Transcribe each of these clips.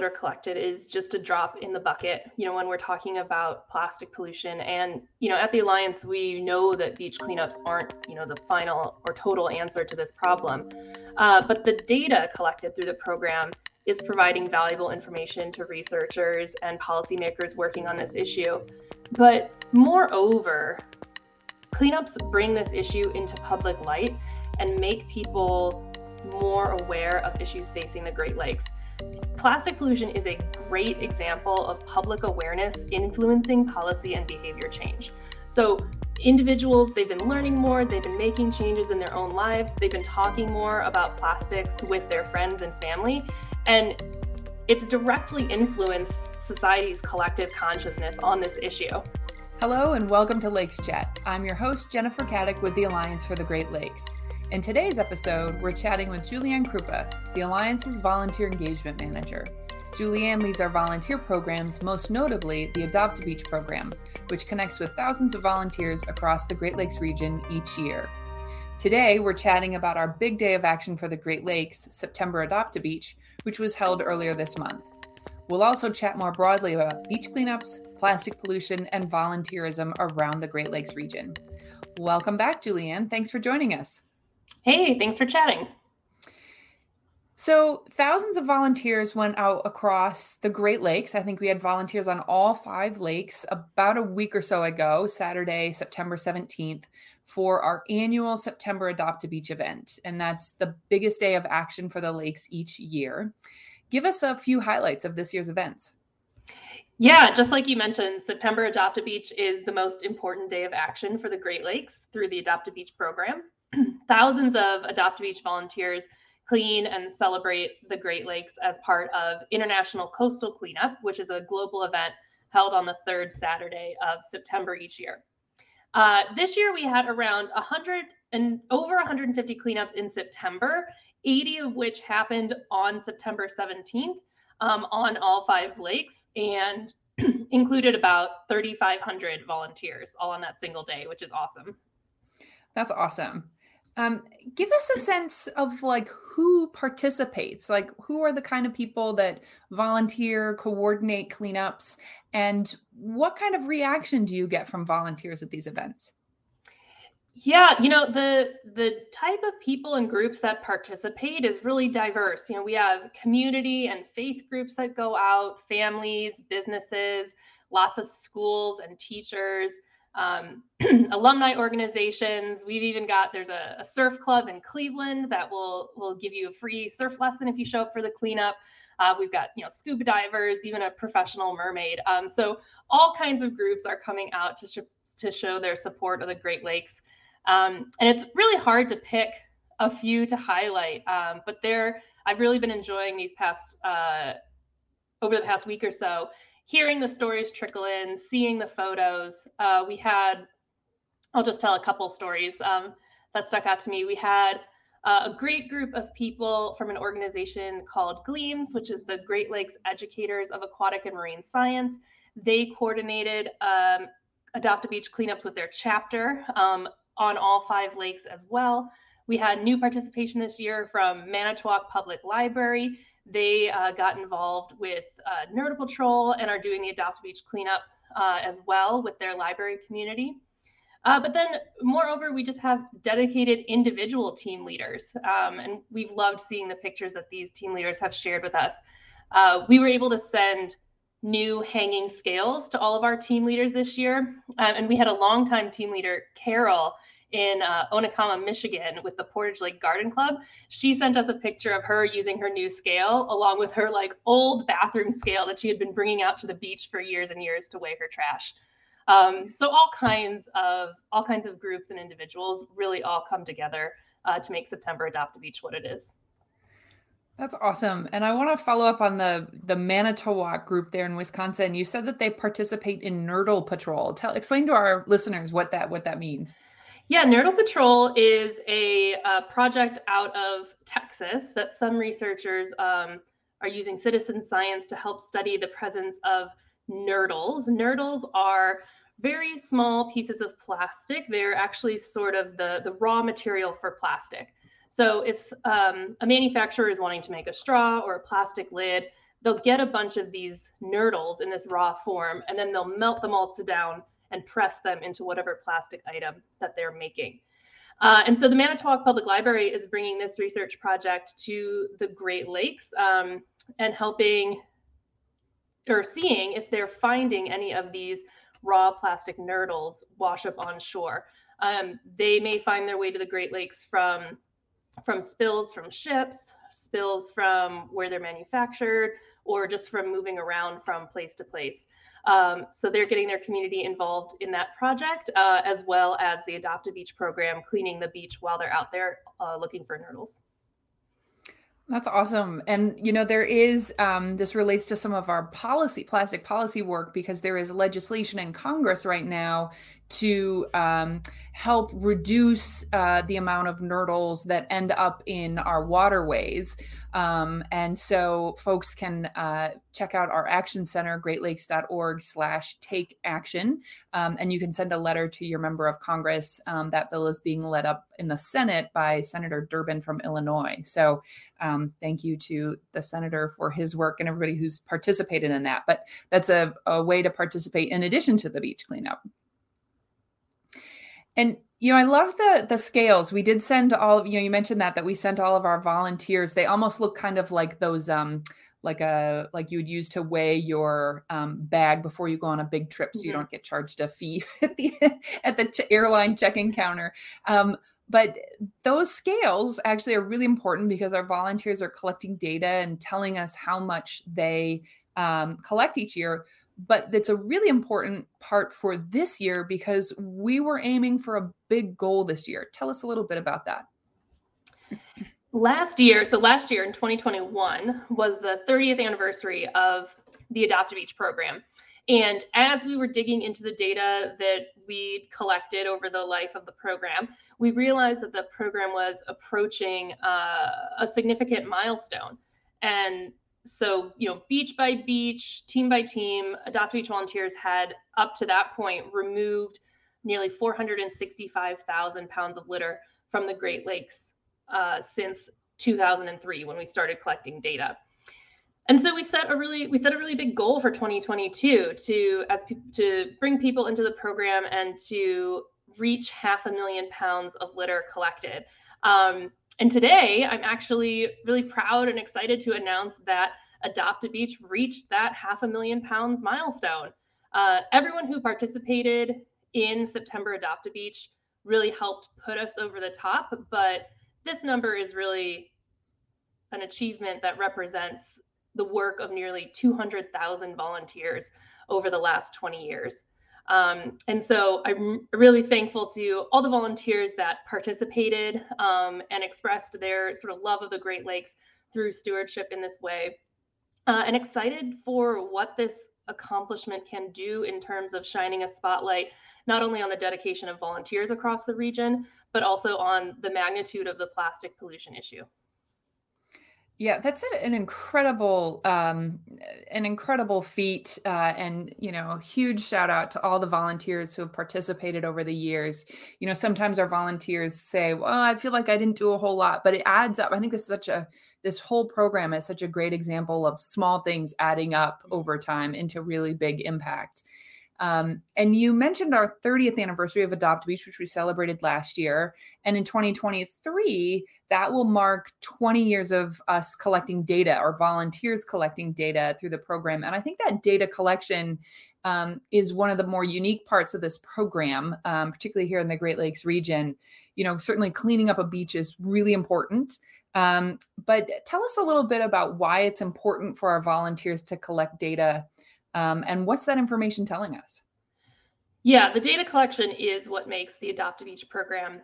are collected is just a drop in the bucket you know when we're talking about plastic pollution. And you know at the alliance we know that beach cleanups aren't you know the final or total answer to this problem. Uh, but the data collected through the program is providing valuable information to researchers and policymakers working on this issue. But moreover cleanups bring this issue into public light and make people more aware of issues facing the great lakes Plastic pollution is a great example of public awareness influencing policy and behavior change. So, individuals, they've been learning more, they've been making changes in their own lives, they've been talking more about plastics with their friends and family, and it's directly influenced society's collective consciousness on this issue. Hello, and welcome to Lakes Chat. I'm your host, Jennifer Caddick with the Alliance for the Great Lakes. In today's episode, we're chatting with Julianne Krupa, the Alliance's Volunteer Engagement Manager. Julianne leads our volunteer programs, most notably the Adopt a Beach program, which connects with thousands of volunteers across the Great Lakes region each year. Today, we're chatting about our big day of action for the Great Lakes, September Adopt a Beach, which was held earlier this month. We'll also chat more broadly about beach cleanups, plastic pollution, and volunteerism around the Great Lakes region. Welcome back, Julianne. Thanks for joining us. Hey, thanks for chatting. So, thousands of volunteers went out across the Great Lakes. I think we had volunteers on all five lakes about a week or so ago, Saturday, September 17th, for our annual September Adopt a Beach event. And that's the biggest day of action for the lakes each year. Give us a few highlights of this year's events. Yeah, just like you mentioned, September Adopt a Beach is the most important day of action for the Great Lakes through the Adopt a Beach program. Thousands of Adopt a Beach volunteers clean and celebrate the Great Lakes as part of International Coastal Cleanup, which is a global event held on the third Saturday of September each year. Uh, this year we had around 100 and over 150 cleanups in September, 80 of which happened on September 17th um, on all five lakes and included about 3,500 volunteers all on that single day, which is awesome. That's awesome. Um, give us a sense of like who participates, like who are the kind of people that volunteer, coordinate cleanups, and what kind of reaction do you get from volunteers at these events? Yeah, you know, the the type of people and groups that participate is really diverse. You know, we have community and faith groups that go out, families, businesses, lots of schools and teachers um, alumni organizations. We've even got there's a, a, surf club in Cleveland that will will give you a free surf lesson if you show up for the cleanup. Uh, we've got you know scuba divers, even a professional mermaid. Um, so all kinds of groups are coming out to sh- to show their support of the Great Lakes, um, and it's really hard to pick a few to highlight. Um, but there, I've really been enjoying these past uh, over the past week or so hearing the stories trickle in, seeing the photos. Uh, we had, I'll just tell a couple stories um, that stuck out to me. We had uh, a great group of people from an organization called Gleams, which is the Great Lakes Educators of Aquatic and Marine Science. They coordinated um, Adopt a Beach cleanups with their chapter um, on all five lakes as well. We had new participation this year from Manitowoc Public Library they uh, got involved with uh, Nurdle Patrol and are doing the Adopt Beach cleanup uh, as well with their library community. Uh, but then, moreover, we just have dedicated individual team leaders. Um, and we've loved seeing the pictures that these team leaders have shared with us. Uh, we were able to send new hanging scales to all of our team leaders this year. Um, and we had a longtime team leader, Carol, in uh, Onekama, Michigan, with the Portage Lake Garden Club. She sent us a picture of her using her new scale, along with her like old bathroom scale that she had been bringing out to the beach for years and years to weigh her trash. Um, so all kinds of all kinds of groups and individuals really all come together uh, to make September Adopt a Beach what it is. That's awesome. And I want to follow up on the the Manitowoc group there in Wisconsin. You said that they participate in Nurdle Patrol. Tell explain to our listeners what that what that means. Yeah, Nurdle Patrol is a, a, project out of Texas that some researchers um, are using citizen science to help study the presence of nurdles. Nurdles are very small pieces of plastic. They're actually sort of the, the raw material for plastic. So if um, a manufacturer is wanting to make a straw or a plastic lid, they'll get a bunch of these nurdles in this raw form, and then they'll melt them all to down and press them into whatever plastic item that they're making. Uh, and so the Manitowoc Public Library is bringing this research project to the Great Lakes um, and helping or seeing if they're finding any of these raw plastic nurdles wash up on shore. Um, they may find their way to the Great Lakes from from spills from ships, spills from where they're manufactured, or just from moving around from place to place. Um, so they're getting their community involved in that project, uh, as well as the Adopt a Beach program, cleaning the beach while they're out there uh, looking for nurdles. That's awesome. And, you know, there is, um, this relates to some of our policy, plastic policy work, because there is legislation in Congress right now to um, help reduce uh, the amount of nurdles that end up in our waterways. Um, and so folks can uh, check out our action center, greatlakes.org slash take action. Um, and you can send a letter to your member of Congress. Um, that bill is being led up in the Senate by Senator Durbin from Illinois. So um, thank you to the senator for his work and everybody who's participated in that. But that's a, a way to participate in addition to the beach cleanup. And you know, I love the the scales. We did send all of you know, you mentioned that that we sent all of our volunteers. They almost look kind of like those um like a like you would use to weigh your um, bag before you go on a big trip so you mm-hmm. don't get charged a fee at the at the ch- airline check-in counter um, but those scales actually are really important because our volunteers are collecting data and telling us how much they um, collect each year but it's a really important part for this year because we were aiming for a big goal this year. Tell us a little bit about that. Last year, so last year in 2021 was the 30th anniversary of the Adopt a Beach program. And as we were digging into the data that we'd collected over the life of the program, we realized that the program was approaching uh, a significant milestone. And so you know beach by beach team by team adopt beach volunteers had up to that point removed nearly 465000 pounds of litter from the great lakes uh, since 2003 when we started collecting data. And so we set a really we set a really big goal for 2022 to as to bring people into the program and to reach half a million pounds of litter collected. Um, and today, I'm actually really proud and excited to announce that Adopt a Beach reached that half a million pounds milestone. Uh, everyone who participated in September Adopt a Beach really helped put us over the top, but this number is really an achievement that represents the work of nearly 200,000 volunteers over the last 20 years. Um, and so I'm really thankful to all the volunteers that participated um, and expressed their sort of love of the Great Lakes through stewardship in this way. Uh, and excited for what this accomplishment can do in terms of shining a spotlight not only on the dedication of volunteers across the region, but also on the magnitude of the plastic pollution issue. Yeah, that's an incredible, um, an incredible feat, uh, and you know, huge shout out to all the volunteers who have participated over the years. You know, sometimes our volunteers say, "Well, I feel like I didn't do a whole lot," but it adds up. I think this is such a this whole program is such a great example of small things adding up over time into really big impact. Um, and you mentioned our 30th anniversary of Adopt Beach, which we celebrated last year. And in 2023, that will mark 20 years of us collecting data or volunteers collecting data through the program. And I think that data collection um, is one of the more unique parts of this program, um, particularly here in the Great Lakes region. You know, certainly cleaning up a beach is really important. Um, but tell us a little bit about why it's important for our volunteers to collect data um, and what's that information telling us? Yeah, the data collection is what makes the Adopt a Beach program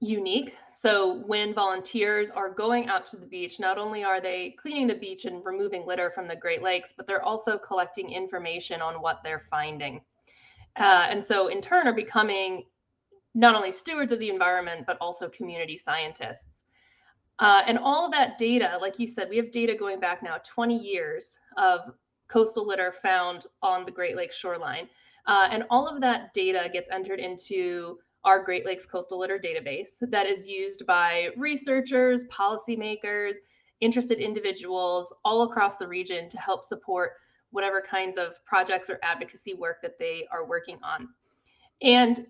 unique. So when volunteers are going out to the beach, not only are they cleaning the beach and removing litter from the Great Lakes, but they're also collecting information on what they're finding. Uh, and so in turn are becoming not only stewards of the environment, but also community scientists. Uh, and all of that data, like you said, we have data going back now 20 years of coastal litter found on the Great Lakes shoreline. Uh, and all of that data gets entered into our Great Lakes Coastal Litter database that is used by researchers, policymakers, interested individuals all across the region to help support whatever kinds of projects or advocacy work that they are working on. And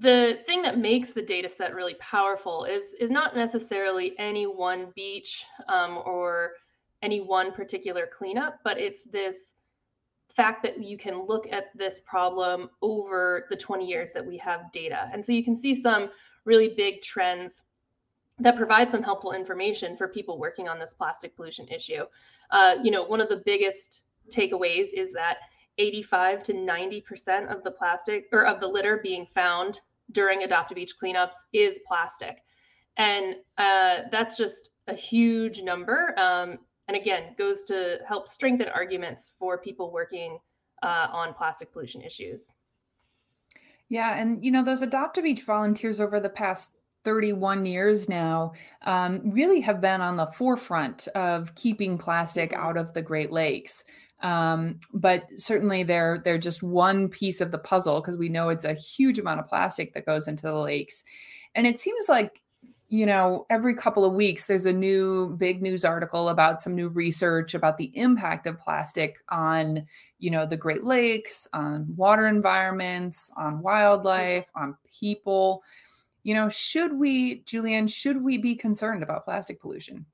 the thing that makes the data set really powerful is is not necessarily any one beach um, or any one particular cleanup, but it's this fact that you can look at this problem over the 20 years that we have data. And so you can see some really big trends that provide some helpful information for people working on this plastic pollution issue. Uh, you know, one of the biggest takeaways is that 85 to 90% of the plastic or of the litter being found during Adopt a Beach cleanups is plastic. And uh, that's just a huge number. Um, and again, goes to help strengthen arguments for people working uh, on plastic pollution issues. Yeah. And, you know, those Adopt a Beach volunteers over the past 31 years now um, really have been on the forefront of keeping plastic out of the Great Lakes. Um, but certainly they're they're just one piece of the puzzle because we know it's a huge amount of plastic that goes into the lakes. And it seems like you know, every couple of weeks there's a new big news article about some new research about the impact of plastic on, you know, the Great Lakes, on water environments, on wildlife, on people. You know, should we, Julianne, should we be concerned about plastic pollution?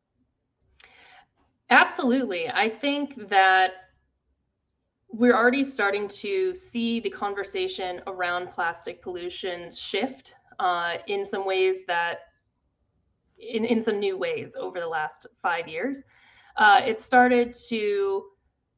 Absolutely. I think that we're already starting to see the conversation around plastic pollution shift uh, in some ways that in, in some new ways over the last five years. Uh, it started to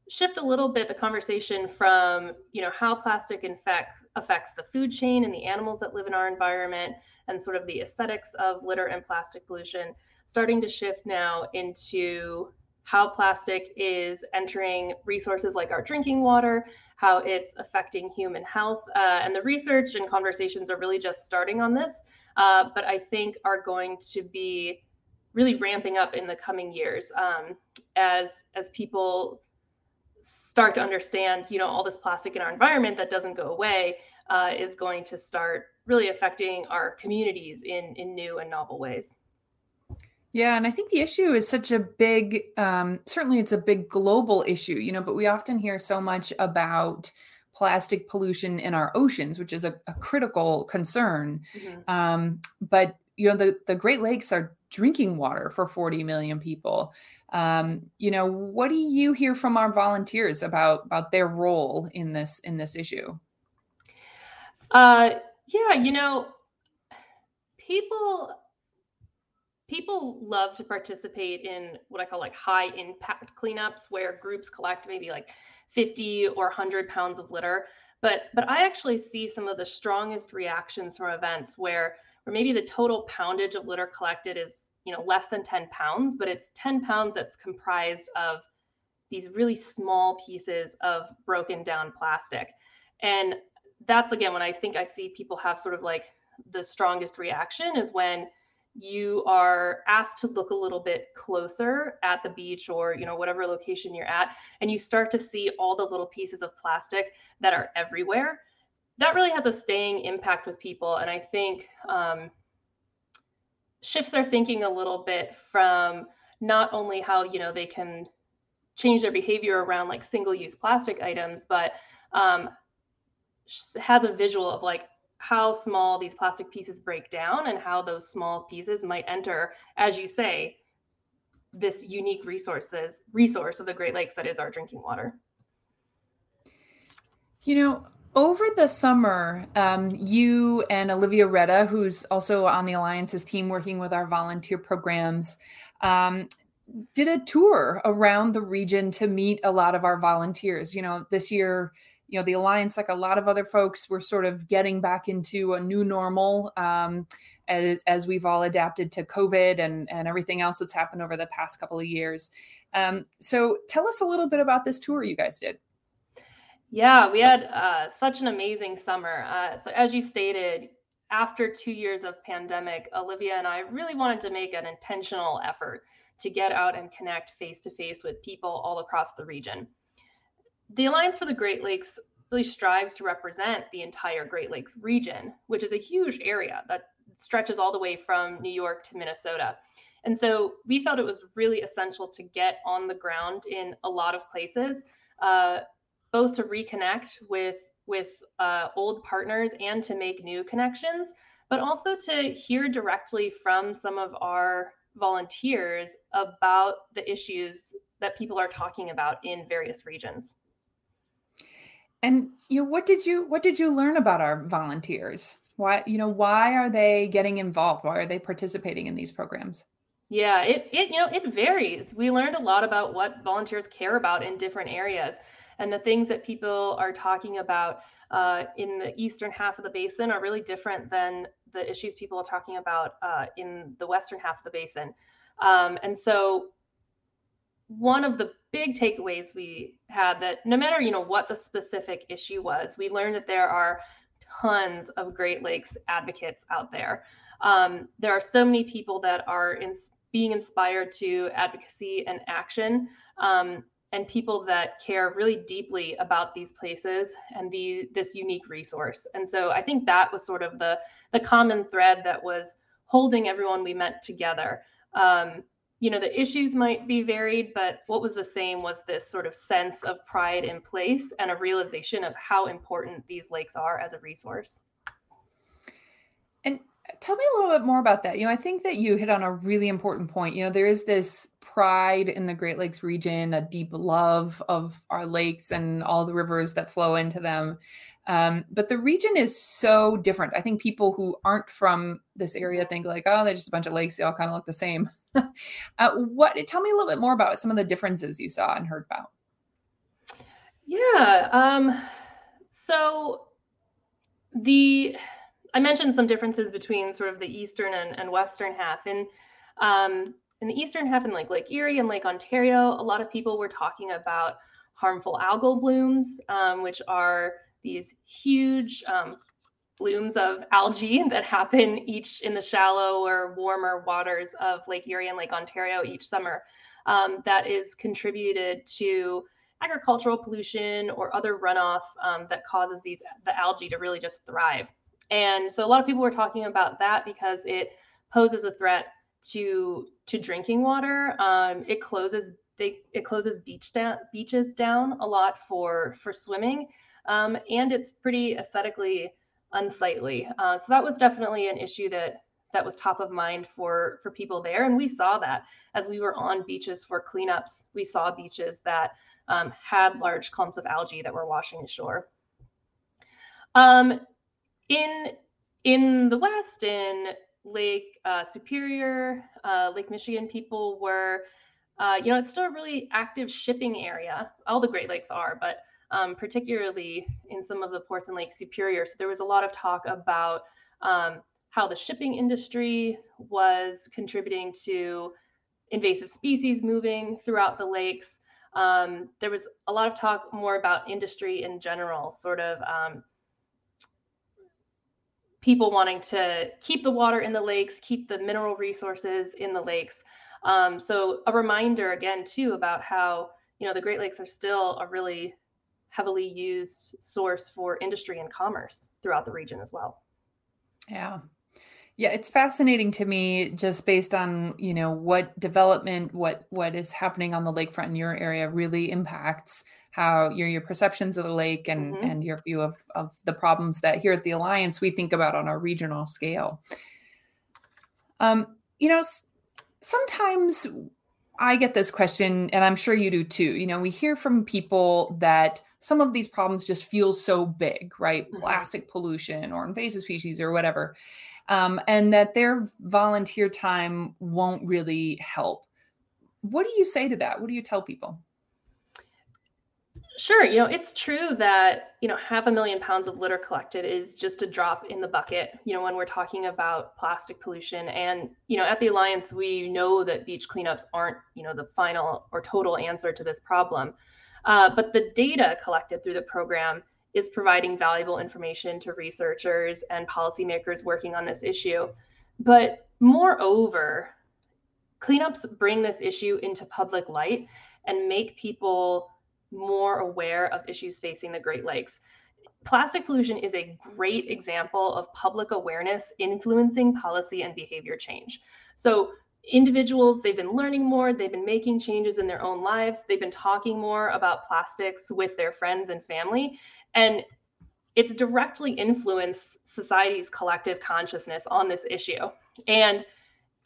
shift a little bit the conversation from you know how plastic infects affects the food chain and the animals that live in our environment and sort of the aesthetics of litter and plastic pollution starting to shift now into how plastic is entering resources like our drinking water, how it's affecting human health. Uh, and the research and conversations are really just starting on this, uh, but I think are going to be really ramping up in the coming years um, as as people start to understand, you know, all this plastic in our environment that doesn't go away uh, is going to start really affecting our communities in in new and novel ways. Yeah, and I think the issue is such a big, um, certainly it's a big global issue, you know, but we often hear so much about plastic pollution in our oceans, which is a, a critical concern. Mm-hmm. Um, but, you know, the, the Great Lakes are drinking water for 40 million people. Um, you know, what do you hear from our volunteers about, about their role in this, in this issue? Uh, yeah, you know, people people love to participate in what I call like high impact cleanups where groups collect maybe like 50 or 100 pounds of litter. But but I actually see some of the strongest reactions from events where where maybe the total poundage of litter collected is you know less than 10 pounds, but it's 10 pounds that's comprised of these really small pieces of broken down plastic. And that's again when I think I see people have sort of like the strongest reaction is when you are asked to look a little bit closer at the beach or you know whatever location you're at and you start to see all the little pieces of plastic that are everywhere. That really has a staying impact with people and i think um, shifts their thinking a little bit from not only how you know they can change their behavior around like single use plastic items but um, has a visual of like how small these plastic pieces break down and how those small pieces might enter, as you say, this unique resource, this resource of the Great Lakes that is our drinking water. You know, over the summer, um, you and Olivia Retta, who's also on the Alliances team working with our volunteer programs, um, did a tour around the region to meet a lot of our volunteers. You know, this year, you know the alliance like a lot of other folks we're sort of getting back into a new normal um, as, as we've all adapted to covid and, and everything else that's happened over the past couple of years. Um, so tell us a little bit about this tour you guys did. Yeah we had uh, such an amazing summer. Uh, so as you stated after two years of pandemic olivia and i really wanted to make an intentional effort to get out and connect face to face with people all across the region the Alliance for the Great Lakes really strives to represent the entire Great Lakes region, which is a huge area that stretches all the way from New York to Minnesota. And so we felt it was really essential to get on the ground in a lot of places, uh, both to reconnect with with uh, old partners and to make new connections, but also to hear directly from some of our volunteers about the issues that people are talking about in various regions. And you know, what did you what did you learn about our volunteers? Why, you know, why are they getting involved? Why are they participating in these programs? Yeah, it it you know, it varies. We learned a lot about what volunteers care about in different areas and the things that people are talking about uh, in the eastern half of the basin are really different than the issues people are talking about uh, in the western half of the basin. Um, and so one of the big takeaways we had that no matter you know what the specific issue was, we learned that there are tons of Great Lakes advocates out there. Um, there are so many people that are in, being inspired to advocacy and action. Um, and people that care really deeply about these places and the this unique resource. And so I think that was sort of the the common thread that was holding everyone we met together. Um, you know, the issues might be varied, but what was the same was this sort of sense of pride in place and a realization of how important these lakes are as a resource. And tell me a little bit more about that. You know, I think that you hit on a really important point. You know, there is this pride in the Great Lakes region, a deep love of our lakes and all the rivers that flow into them. Um, but the region is so different. I think people who aren't from this area think like, oh, they're just a bunch of lakes. They all kind of look the same. uh, what? Tell me a little bit more about some of the differences you saw and heard about. Yeah. Um, so the I mentioned some differences between sort of the eastern and, and western half, and um, in the eastern half in like Lake Erie and Lake Ontario, a lot of people were talking about harmful algal blooms, um, which are these huge um, blooms of algae that happen each in the shallow or warmer waters of Lake Erie and Lake Ontario each summer. Um, that is contributed to agricultural pollution or other runoff um, that causes these the algae to really just thrive. And so a lot of people were talking about that because it poses a threat to to drinking water. Um, it closes they, it closes beach down, beaches down a lot for for swimming, um, and it's pretty aesthetically unsightly. Uh, so that was definitely an issue that that was top of mind for for people there, and we saw that as we were on beaches for cleanups. We saw beaches that um, had large clumps of algae that were washing ashore. Um, in in the West, in Lake uh, Superior, uh, Lake Michigan people were, uh, you know, it's still a really active shipping area. All the Great Lakes are, but um, particularly in some of the ports in Lake Superior. So there was a lot of talk about um, how the shipping industry was contributing to invasive species moving throughout the lakes. Um, there was a lot of talk more about industry in general, sort of um, people wanting to keep the water in the lakes, keep the mineral resources in the lakes. Um, so a reminder again too about how you know the Great Lakes are still a really heavily used source for industry and commerce throughout the region as well. Yeah. Yeah, it's fascinating to me just based on, you know, what development, what what is happening on the lakefront in your area really impacts how your your perceptions of the lake and mm-hmm. and your view of of the problems that here at the alliance we think about on a regional scale um you know sometimes i get this question and i'm sure you do too you know we hear from people that some of these problems just feel so big right mm-hmm. plastic pollution or invasive species or whatever um, and that their volunteer time won't really help what do you say to that what do you tell people Sure. You know, it's true that, you know, half a million pounds of litter collected is just a drop in the bucket, you know, when we're talking about plastic pollution. And, you know, at the Alliance, we know that beach cleanups aren't, you know, the final or total answer to this problem. Uh, but the data collected through the program is providing valuable information to researchers and policymakers working on this issue. But moreover, cleanups bring this issue into public light and make people more aware of issues facing the Great Lakes. Plastic pollution is a great example of public awareness influencing policy and behavior change. So, individuals they've been learning more they've been making changes in their own lives they've been talking more about plastics with their friends and family and it's directly influenced society's collective consciousness on this issue. And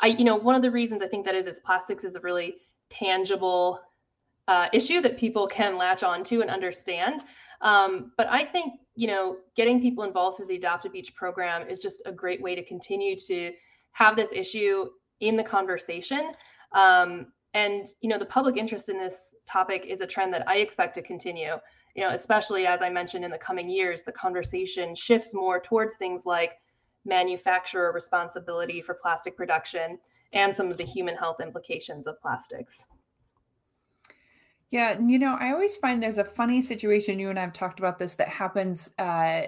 i you know one of the reasons i think that is is plastics is a really tangible uh, issue that people can latch onto and understand. Um, but i think you know getting people involved through the adopt a beach program is just a great way to continue to have this issue in the conversation. Um, and you know, the public interest in this topic is a trend that I expect to continue. You know, especially as I mentioned in the coming years, the conversation shifts more towards things like manufacturer responsibility for plastic production and some of the human health implications of plastics. Yeah, and you know, I always find there's a funny situation. You and I have talked about this that happens uh,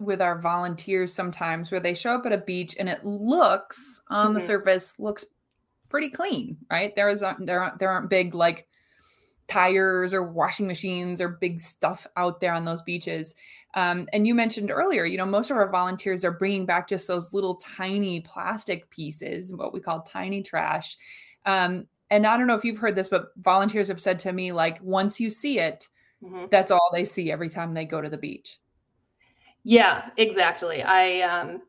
with our volunteers sometimes, where they show up at a beach and it looks on mm-hmm. the surface looks pretty clean, right? There is there aren't there aren't big like tires or washing machines or big stuff out there on those beaches. Um, and you mentioned earlier, you know, most of our volunteers are bringing back just those little tiny plastic pieces, what we call tiny trash. Um, and I don't know if you've heard this, but volunteers have said to me, like, once you see it, mm-hmm. that's all they see every time they go to the beach. Yeah, exactly. I, um,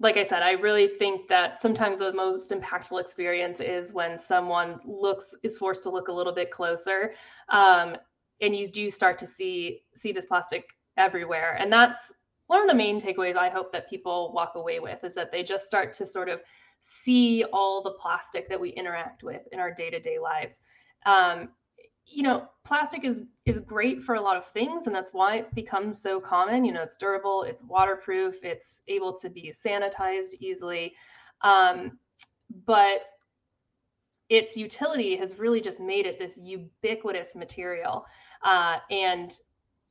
like I said, I really think that sometimes the most impactful experience is when someone looks is forced to look a little bit closer, um, and you do start to see see this plastic everywhere. And that's one of the main takeaways I hope that people walk away with is that they just start to sort of see all the plastic that we interact with in our day-to-day lives um, you know plastic is is great for a lot of things and that's why it's become so common you know it's durable it's waterproof it's able to be sanitized easily um, but its utility has really just made it this ubiquitous material uh, and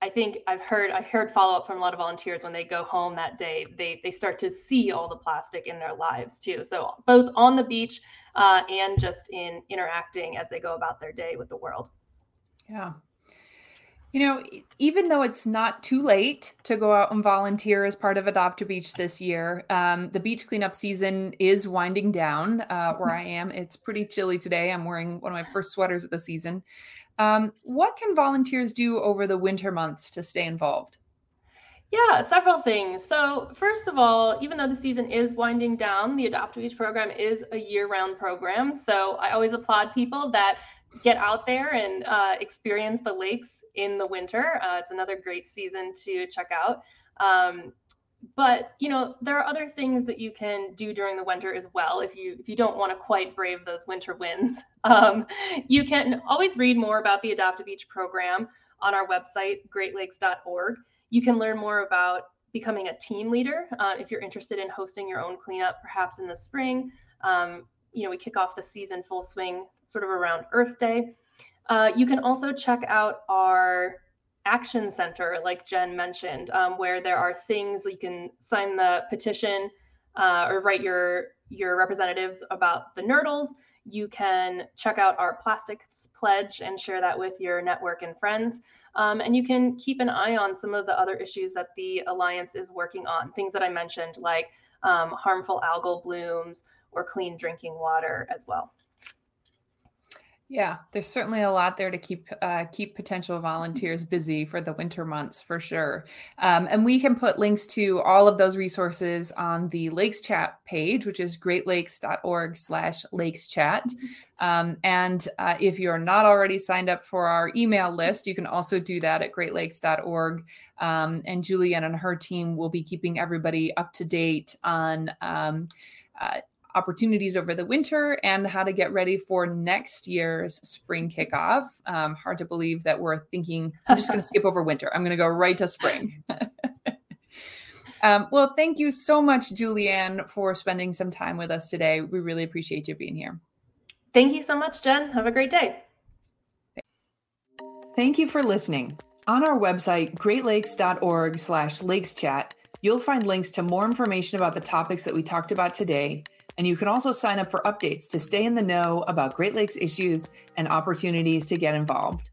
I think I've heard I heard follow up from a lot of volunteers when they go home that day. They they start to see all the plastic in their lives too. So both on the beach uh, and just in interacting as they go about their day with the world. Yeah. You know, even though it's not too late to go out and volunteer as part of Adopt a Beach this year, um, the beach cleanup season is winding down uh, where I am. It's pretty chilly today. I'm wearing one of my first sweaters of the season. Um, what can volunteers do over the winter months to stay involved? Yeah, several things. So, first of all, even though the season is winding down, the Adopt a Beach program is a year round program. So, I always applaud people that get out there and uh, experience the lakes in the winter. Uh, it's another great season to check out. Um, but you know there are other things that you can do during the winter as well if you if you don't want to quite brave those winter winds um, you can always read more about the adopt a beach program on our website greatlakes.org you can learn more about becoming a team leader uh, if you're interested in hosting your own cleanup perhaps in the spring um, you know we kick off the season full swing sort of around earth day uh, you can also check out our action center, like Jen mentioned, um, where there are things you can sign the petition uh, or write your your representatives about the nurdles. You can check out our plastics pledge and share that with your network and friends. Um, and you can keep an eye on some of the other issues that the Alliance is working on, things that I mentioned, like um, harmful algal blooms or clean drinking water as well. Yeah, there's certainly a lot there to keep uh, keep potential volunteers busy for the winter months for sure. Um, and we can put links to all of those resources on the Lakes Chat page, which is greatlakes.org/slash Lakes Chat. Um, and uh, if you're not already signed up for our email list, you can also do that at greatlakes.org. Um, and Julianne and her team will be keeping everybody up to date on. Um, uh, opportunities over the winter and how to get ready for next year's spring kickoff. Um, hard to believe that we're thinking, I'm just going to skip over winter. I'm going to go right to spring. um, well, thank you so much, Julianne, for spending some time with us today. We really appreciate you being here. Thank you so much, Jen. Have a great day. Thank you for listening. On our website, greatlakes.org slash lakeschat, you'll find links to more information about the topics that we talked about today, and you can also sign up for updates to stay in the know about Great Lakes issues and opportunities to get involved.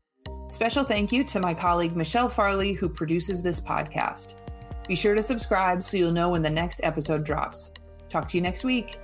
Special thank you to my colleague Michelle Farley, who produces this podcast. Be sure to subscribe so you'll know when the next episode drops. Talk to you next week.